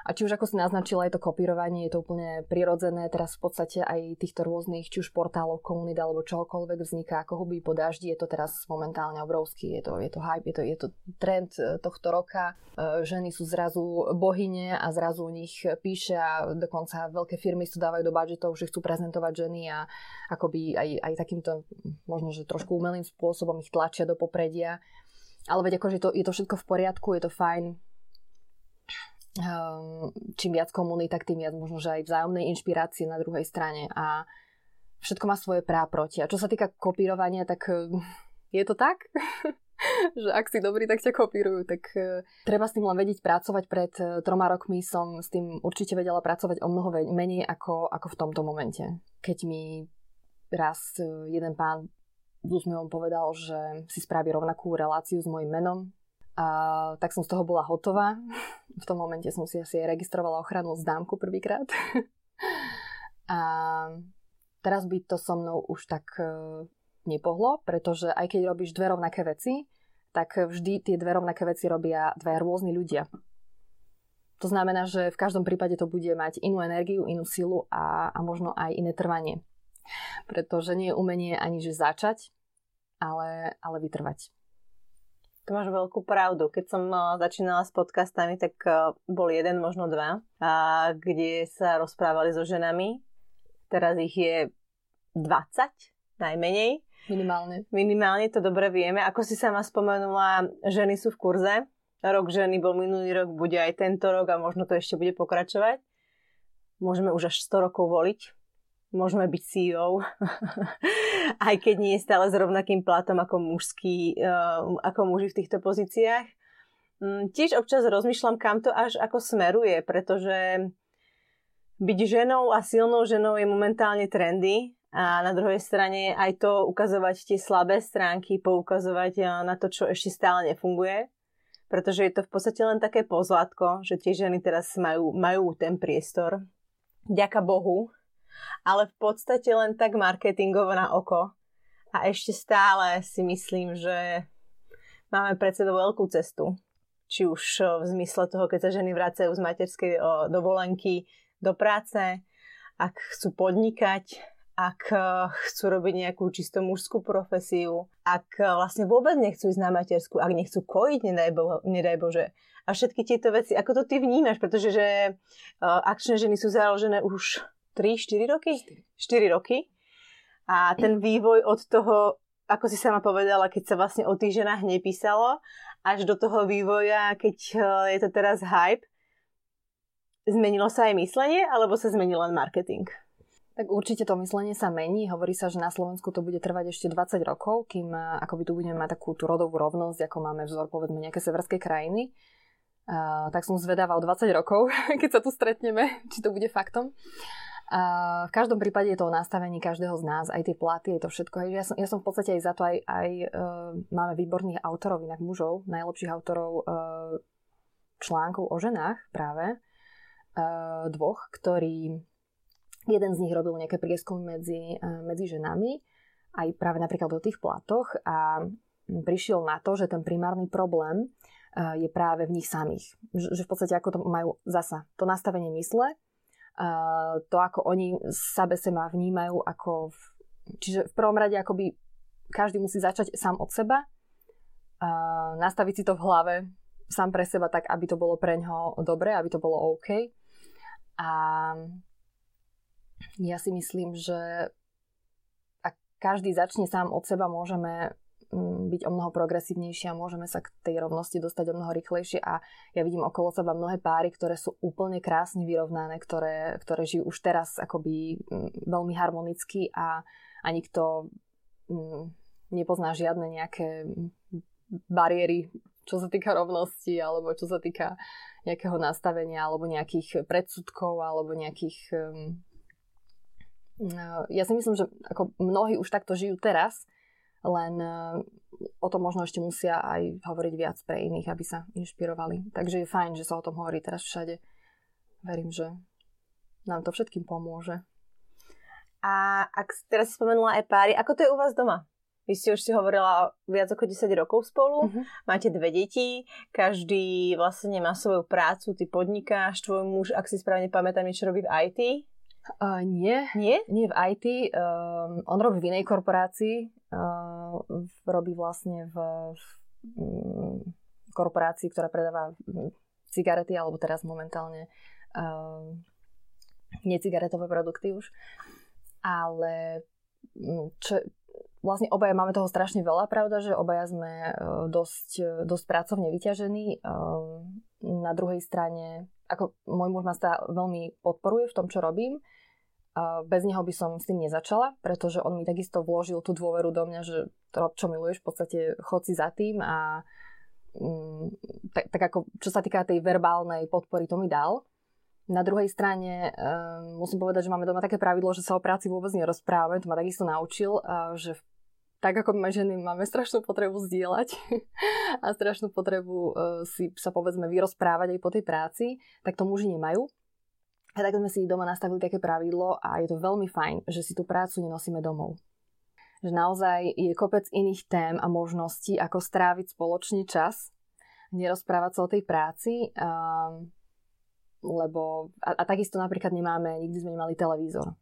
S2: A či už ako si naznačila, je to kopírovanie, je to úplne prirodzené. Teraz v podstate aj týchto rôznych, či už portálov, komunít alebo čokoľvek vzniká ako huby po daždi, je to teraz momentálne obrovský. Je to, je to hype, je to, je to trend e, tohto roka. E, ženy sú zrazu bohyne a zrazu u nich píše a dokonca veľké firmy sú dávajú do budžetov, že chcú prezentovať ženy a akoby aj, aj takýmto možno, že trošku umelým spôsobom ich tlačia do popredia. Ale veď akože to, je to všetko v poriadku, je to fajn čím viac komunít, tak tým viac možno, že aj vzájomnej inšpirácie na druhej strane a všetko má svoje prá proti. A čo sa týka kopírovania, tak ehm, je to tak? že ak si dobrý, tak ťa kopírujú. Tak uh, treba s tým len vedieť pracovať. Pred uh, troma rokmi som s tým určite vedela pracovať o mnoho menej ako, ako v tomto momente. Keď mi raz jeden pán s úsmevom povedal, že si spraví rovnakú reláciu s mojim menom, a tak som z toho bola hotová. V tom momente som si asi registrovala ochranu známku prvýkrát. a teraz by to so mnou už tak e, nepohlo, pretože aj keď robíš dve rovnaké veci, tak vždy tie dve rovnaké veci robia dve rôzni ľudia. To znamená, že v každom prípade to bude mať inú energiu, inú silu a, a možno aj iné trvanie. Pretože nie je umenie ani že začať, ale, ale vytrvať.
S1: To máš veľkú pravdu. Keď som uh, začínala s podcastami, tak uh, bol jeden, možno dva, uh, kde sa rozprávali so ženami. Teraz ich je 20, najmenej.
S2: Minimálne.
S1: Minimálne, to dobre vieme. Ako si sama spomenula, ženy sú v kurze. Rok ženy bol minulý rok, bude aj tento rok a možno to ešte bude pokračovať. Môžeme už až 100 rokov voliť môžeme byť CEO, aj keď nie je stále s rovnakým platom ako, mužský, uh, ako muži v týchto pozíciách. Um, tiež občas rozmýšľam, kam to až ako smeruje, pretože byť ženou a silnou ženou je momentálne trendy a na druhej strane aj to ukazovať tie slabé stránky, poukazovať eh, na to, čo ešte stále nefunguje. Pretože je to v podstate len také pozlátko, že tie ženy teraz majú, majú ten priestor. Ďaka Bohu, ale v podstate len tak marketingovo na oko. A ešte stále si myslím, že máme pred sebou veľkú cestu. Či už v zmysle toho, keď sa ženy vracajú z materskej dovolenky do práce, ak chcú podnikať, ak chcú robiť nejakú čisto mužskú profesiu, ak vlastne vôbec nechcú ísť na matersku, ak nechcú kojiť, nedaj, bo, nedaj Bože. A všetky tieto veci, ako to ty vnímaš, pretože že akčné ženy sú založené už 3-4 roky? 4. 4 roky. A ten vývoj od toho, ako si sama povedala, keď sa vlastne o tých ženách nepísalo, až do toho vývoja, keď eh, je to teraz hype, zmenilo sa aj myslenie, alebo sa zmenil len marketing?
S2: Tak určite to myslenie sa mení. Hovorí sa, že na Slovensku to bude trvať ešte 20 rokov, kým eh, akoby tu budeme mať takú tú rodovú rovnosť, ako máme vzor povedzme nejaké severské krajiny. Uh, tak som zvedáva o 20 rokov, keď sa tu stretneme, či to bude faktom. A v každom prípade je to o nastavení každého z nás, aj tie platy, je to všetko. Ja som, ja som v podstate aj za to aj, aj uh, máme výborných autorov, inak mužov, najlepších autorov uh, článkov o ženách práve, uh, dvoch, ktorí, jeden z nich robil nejaké prieskumy medzi, uh, medzi ženami, aj práve napríklad o tých platoch a prišiel na to, že ten primárny problém je práve v nich samých. Že v podstate ako to majú zasa, to nastavenie mysle, to, ako oni sebe seba vnímajú, ako v, čiže v prvom rade akoby každý musí začať sám od seba, uh, nastaviť si to v hlave sám pre seba tak, aby to bolo pre ňoho dobre, aby to bolo OK. A ja si myslím, že ak každý začne sám od seba, môžeme byť o mnoho progresívnejšie a môžeme sa k tej rovnosti dostať o mnoho rýchlejšie. A ja vidím okolo seba mnohé páry, ktoré sú úplne krásne vyrovnané, ktoré, ktoré žijú už teraz akoby mm, veľmi harmonicky a, a nikto mm, nepozná žiadne nejaké bariéry, čo sa týka rovnosti alebo čo sa týka nejakého nastavenia alebo nejakých predsudkov alebo nejakých um, ja si myslím, že ako mnohí už takto žijú teraz len eh, o tom možno ešte musia aj hovoriť viac pre iných, aby sa inšpirovali. Takže je fajn, že sa o tom hovorí teraz všade. Verím, že nám to všetkým pomôže.
S1: A ak teraz si spomenula aj páry, ako to je u vás doma? Vy ste už si hovorila viac ako 10 rokov spolu, uh-huh. máte dve deti, každý vlastne má svoju prácu, ty podnikáš, tvoj muž, ak si správne pamätám, niečo robí v IT?
S2: Uh, nie,
S1: nie,
S2: nie v IT. Um, on robí v inej korporácii. Uh, robí vlastne v, v um, korporácii, ktorá predáva cigarety, alebo teraz momentálne um, necigaretové produkty už. Ale čo, vlastne obaja máme toho strašne veľa, pravda, že obaja sme e, dosť, e, dosť pracovne vyťažení. Ehm, na druhej strane, ako môj muž ma stále veľmi podporuje v tom, čo robím. Bez neho by som s tým nezačala, pretože on mi takisto vložil tú dôveru do mňa, že to, čo miluješ, v podstate chod si za tým a tak, tak ako čo sa týka tej verbálnej podpory, to mi dal. Na druhej strane um, musím povedať, že máme doma také pravidlo, že sa o práci vôbec nerozprávame. To ma takisto naučil, uh, že tak ako my ženy máme strašnú potrebu zdieľať a strašnú potrebu uh, si sa povedzme vyrozprávať aj po tej práci, tak to muži nemajú. A tak sme si doma nastavili také pravidlo a je to veľmi fajn, že si tú prácu nenosíme domov. Že naozaj je kopec iných tém a možností, ako stráviť spoločný čas, nerozprávať sa o tej práci. Um, lebo a, a takisto napríklad nemáme, nikdy sme nemali televízor.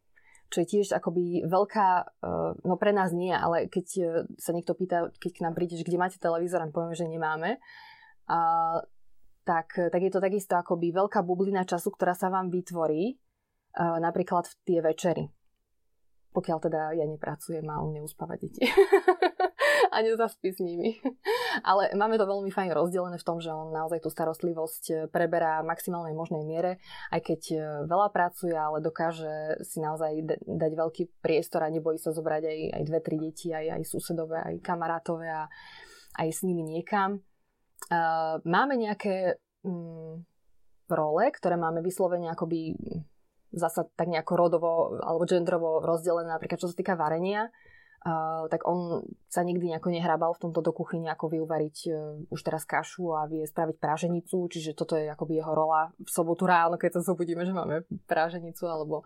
S2: Čo je tiež akoby veľká, uh, no pre nás nie, ale keď uh, sa niekto pýta, keď k nám prídeš, kde máte televízor, a povieme, že nemáme, uh, tak, tak je to takisto akoby veľká bublina času, ktorá sa vám vytvorí uh, napríklad v tie večery. Pokiaľ teda ja nepracujem a on neuspáva deti. a nezaspí s nimi. Ale máme to veľmi fajn rozdelené v tom, že on naozaj tú starostlivosť eh, preberá v maximálnej možnej miere, aj keď eh, veľa pracuje, ale dokáže si naozaj dať veľký priestor a nebojí sa zobrať aj, aj dve, tri deti, aj, aj susedové, aj kamarátové a aj s nimi niekam. Uh, máme nejaké mm, role, ktoré máme vyslovene akoby zasa tak nejako rodovo alebo genderovo rozdelené, napríklad čo sa týka varenia. Tak on sa nikdy nejako nehrabal v tomto do kuchyne, ako vyuvariť uh, už teraz kašu a vie spraviť práženicu, čiže toto je akoby jeho rola v sobotu ráno, keď sa zobudíme, že máme práženicu alebo,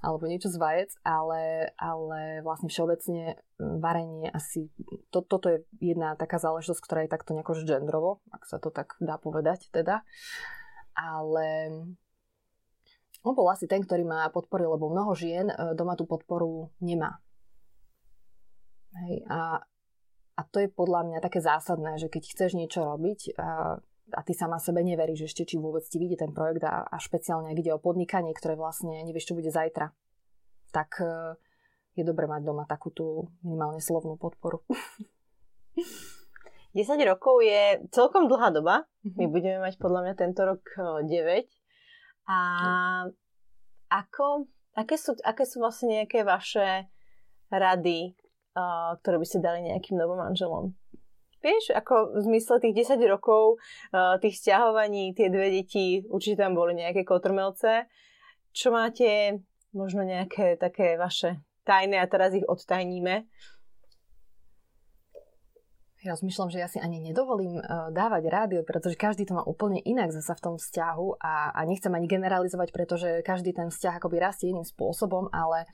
S2: alebo niečo z vajec, ale, ale vlastne všeobecne varenie asi, to, toto je jedna taká záležitosť, ktorá je takto nejako gendrovo, ak sa to tak dá povedať teda. Ale on bol asi ten, ktorý ma podporil, lebo mnoho žien e, doma tú podporu nemá Hej, a, a to je podľa mňa také zásadné, že keď chceš niečo robiť a, a ty sama sebe neveríš ešte, či vôbec ti vyjde ten projekt a, a špeciálne ak ide o podnikanie, ktoré vlastne nevieš, čo bude zajtra, tak e, je dobre mať doma takú tú minimálne slovnú podporu.
S1: 10 rokov je celkom dlhá doba. Mm-hmm. My budeme mať podľa mňa tento rok 9. E, a ako, aké, sú, aké sú vlastne nejaké vaše rady ktoré by ste dali nejakým novom manželom? Vieš, ako v zmysle tých 10 rokov, tých stiahovaní, tie dve deti, určite tam boli nejaké kotrmelce. Čo máte, možno nejaké také vaše tajné a teraz ich odtajníme?
S2: Ja rozmýšľam, že ja si ani nedovolím uh, dávať rádio, pretože každý to má úplne inak zasa v tom vzťahu a, a nechcem ani generalizovať, pretože každý ten vzťah akoby rastie iným spôsobom, ale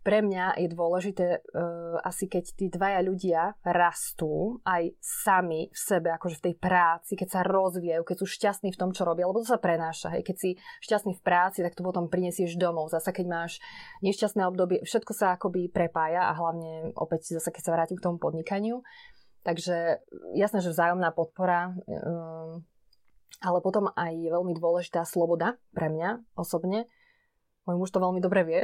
S2: pre mňa je dôležité uh, asi keď tí dvaja ľudia rastú aj sami v sebe, akože v tej práci, keď sa rozvíjajú, keď sú šťastní v tom, čo robia, lebo to sa prenáša. Hej. Keď si šťastný v práci, tak to potom prinesieš domov. Zasa keď máš nešťastné obdobie, všetko sa akoby prepája a hlavne opäť zasa keď sa vrátim k tomu podnikaniu, Takže jasné, že vzájomná podpora, um, ale potom aj veľmi dôležitá sloboda pre mňa osobne, môj muž to veľmi dobre vie.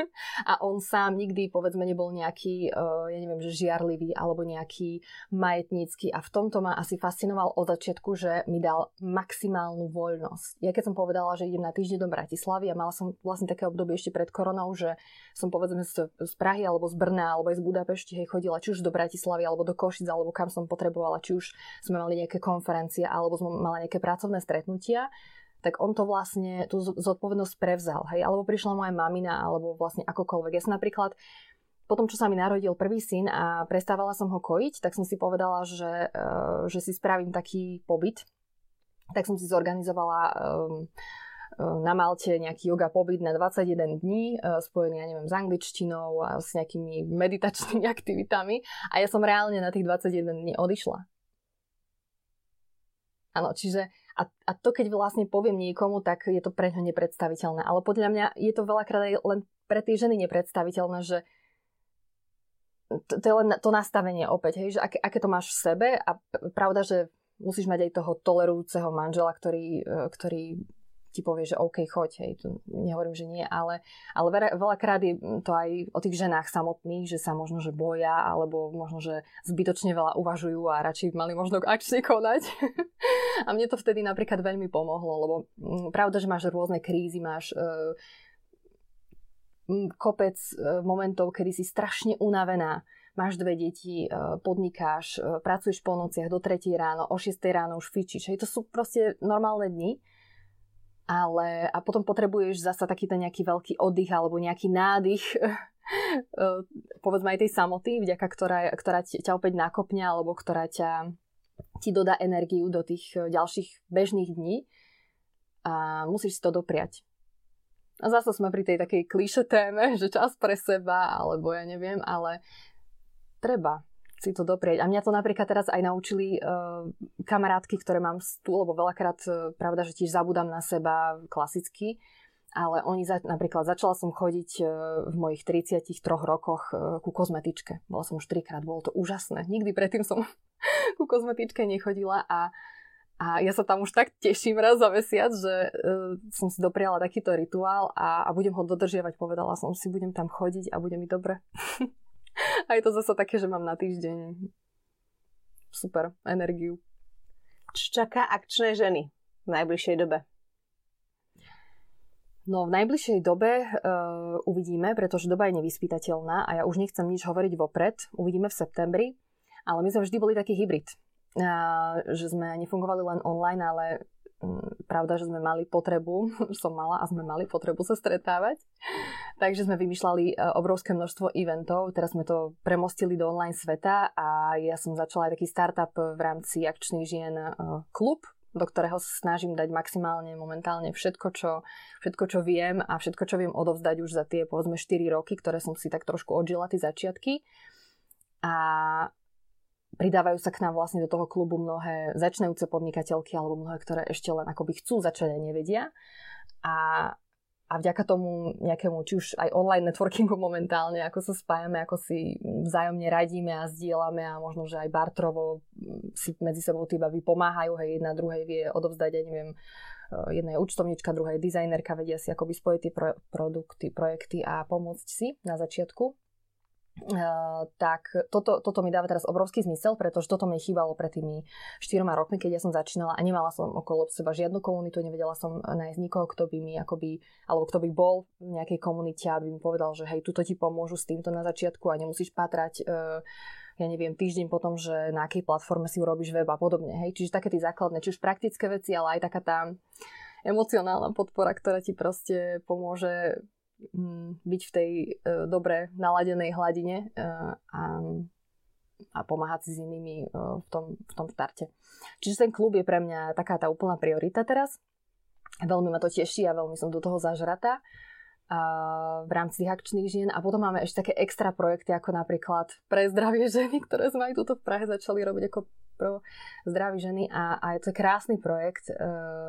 S2: a on sám nikdy, povedzme, nebol nejaký, uh, ja neviem, že žiarlivý alebo nejaký majetnícky. A v tomto ma asi fascinoval od začiatku, že mi dal maximálnu voľnosť. Ja keď som povedala, že idem na týždeň do Bratislavy a mala som vlastne také obdobie ešte pred koronou, že som povedzme z, z Prahy alebo z Brna alebo aj z Budapešti hej, chodila či už do Bratislavy alebo do Košic alebo kam som potrebovala, či už sme mali nejaké konferencie alebo sme mali nejaké pracovné stretnutia tak on to vlastne, tú zodpovednosť prevzal, hej, alebo prišla moja mamina, alebo vlastne akokoľvek. Ja som napríklad potom, čo sa mi narodil prvý syn a prestávala som ho kojiť, tak som si povedala, že, uh, že si spravím taký pobyt. Tak som si zorganizovala um, na Malte nejaký yoga pobyt na 21 dní, spojený, ja neviem, s angličtinou a s nejakými meditačnými aktivitami a ja som reálne na tých 21 dní odišla. Áno, čiže a, a to keď vlastne poviem niekomu, tak je to pre ňo nepredstaviteľné. Ale podľa mňa je to veľakrát aj len pre tie ženy nepredstaviteľné, že to, to je len to nastavenie opäť, hej, že aké, aké to máš v sebe a pravda, že musíš mať aj toho tolerujúceho manžela, ktorý, e, ktorý ti povie, že OK, choď, hej, tu nehovorím, že nie, ale, ale veľa, veľakrát je to aj o tých ženách samotných, že sa možno, že boja, alebo možno, že zbytočne veľa uvažujú a radšej mali možno akčne konať. a mne to vtedy napríklad veľmi pomohlo, lebo mm, pravda, že máš rôzne krízy, máš uh, kopec uh, momentov, kedy si strašne unavená, máš dve deti, e, podnikáš, pracuješ po nociach do 3 ráno, o 6 ráno už fičíš. Hej, to sú proste normálne dni ale a potom potrebuješ zasa taký ten nejaký veľký oddych alebo nejaký nádych eh, povedzme aj tej samoty, vďaka ktorá, ktorá ťa opäť nakopne alebo ktorá ťa ti dodá energiu do tých eh, ďalších bežných dní a musíš si to dopriať. A zase sme pri tej takej klíše téme, že čas pre seba, alebo ja neviem, ale treba si to doprieť. A mňa to napríklad teraz aj naučili uh, kamarátky, ktoré mám tu, lebo veľakrát, uh, pravda, že tiež zabudám na seba klasicky, ale oni, za, napríklad začala som chodiť uh, v mojich 33 rokoch ku kozmetičke. Bola som už trikrát, bolo to úžasné. Nikdy predtým som ku kozmetičke nechodila a a ja sa tam už tak teším raz za mesiac, že uh, som si dopriala takýto rituál a, a budem ho dodržiavať. Povedala som si, budem tam chodiť a bude mi dobre. A je to zase také, že mám na týždeň super energiu.
S1: Čo čaká akčné ženy v najbližšej dobe?
S2: No v najbližšej dobe uh, uvidíme, pretože doba je nevyspytateľná a ja už nechcem nič hovoriť vopred. Uvidíme v septembri, ale my sme vždy boli taký hybrid. Uh, že sme nefungovali len online, ale pravda, že sme mali potrebu, som mala a sme mali potrebu sa stretávať. Takže sme vymýšľali e, obrovské množstvo eventov, teraz sme to premostili do online sveta a ja som začala aj taký startup v rámci akčných žien e, klub, do ktorého sa snažím dať maximálne momentálne všetko čo, všetko, čo viem a všetko, čo viem odovzdať už za tie povedzme 4 roky, ktoré som si tak trošku odžila, tie začiatky. A pridávajú sa k nám vlastne do toho klubu mnohé začnajúce podnikateľky alebo mnohé, ktoré ešte len akoby chcú začať a nevedia. A, a vďaka tomu nejakému, či už aj online networkingu momentálne, ako sa spájame, ako si vzájomne radíme a zdieľame a možno, že aj bartrovo si medzi sebou tí baby pomáhajú, hej, jedna druhej vie odovzdať, ja neviem, eh, jedna je účtovnička, druhá je dizajnerka, vedia si akoby spojiť tie pro- produkty, projekty a pomôcť si na začiatku. Tak toto, toto mi dáva teraz obrovský zmysel, pretože toto mi chýbalo pred tými 4 rokmi, keď ja som začínala a nemala som okolo seba žiadnu komunitu, nevedela som nájsť nikoho, kto by mi akoby, alebo kto by bol v nejakej komunite, aby mi povedal, že hej, tuto ti pomôžu s týmto na začiatku a nemusíš patrať ja neviem, týždeň potom, že na akej platforme si urobíš web a podobne. Hej? Čiže také tie základné, či už praktické veci, ale aj taká tá emocionálna podpora, ktorá ti proste pomôže byť v tej uh, dobre naladenej hladine uh, a, a pomáhať si s inými uh, v, tom, v tom štarte. Čiže ten klub je pre mňa taká tá úplná priorita teraz. Veľmi ma to teší a veľmi som do toho zažratá v rámci tých akčných žien. A potom máme ešte také extra projekty, ako napríklad pre zdravie ženy, ktoré sme aj tuto v Prahe začali robiť ako pro zdraví ženy a, a je to krásny projekt, e,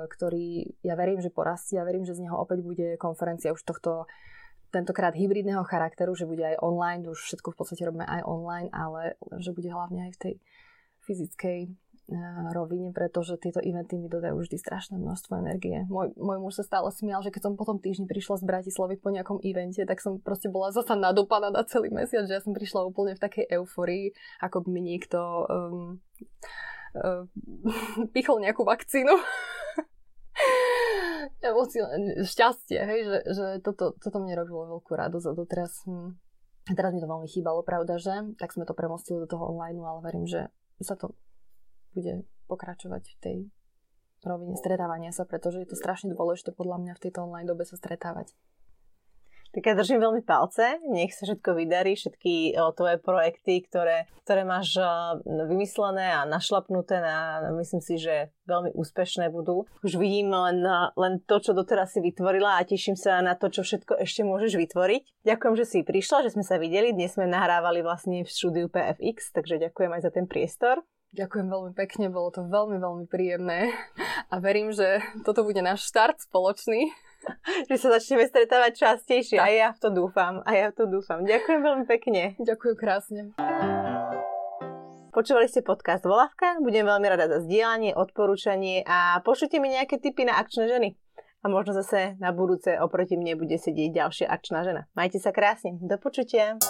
S2: ktorý ja verím, že porastie. A verím, že z neho opäť bude konferencia už tohto tentokrát hybridného charakteru, že bude aj online, už všetko v podstate robíme aj online, ale že bude hlavne aj v tej fyzickej rovine, pretože tieto eventy mi dodajú vždy strašné množstvo energie. Môj, môj muž sa stále smial, že keď som po tom týždni prišla z Bratislavy po nejakom evente, tak som proste bola zasa nadúpaná na celý mesiac, že ja som prišla úplne v takej euforii, ako by mi niekto um, um, pichol nejakú vakcínu. šťastie, hej, že, že toto, toto mne robilo veľkú radosť a doteraz, hm, teraz mi to veľmi chýbalo, pravda, že tak sme to premostili do toho online, ale verím, že sa to bude pokračovať v tej rovine stretávania sa, pretože je to strašne dôležité podľa mňa v tejto online dobe sa stretávať.
S1: Tak ja držím veľmi palce, nech sa všetko vydarí, všetky o, tvoje projekty, ktoré, ktoré máš o, vymyslené a našlapnuté na, myslím si, že veľmi úspešné budú. Už vidím len, len to, čo doteraz si vytvorila a teším sa na to, čo všetko ešte môžeš vytvoriť. Ďakujem, že si prišla, že sme sa videli. Dnes sme nahrávali vlastne v štúdiu PFX, takže ďakujem aj za ten priestor.
S2: Ďakujem veľmi pekne, bolo to veľmi, veľmi príjemné a verím, že toto bude náš štart spoločný.
S1: že sa začneme stretávať častejšie. Tak. A ja v to dúfam. A ja v to dúfam. Ďakujem veľmi pekne.
S2: Ďakujem krásne.
S1: Počúvali ste podcast Volavka, budem veľmi rada za zdieľanie, odporúčanie a pošlite mi nejaké tipy na akčné ženy. A možno zase na budúce oproti mne bude sedieť ďalšia akčná žena. Majte sa krásne. Do počutia.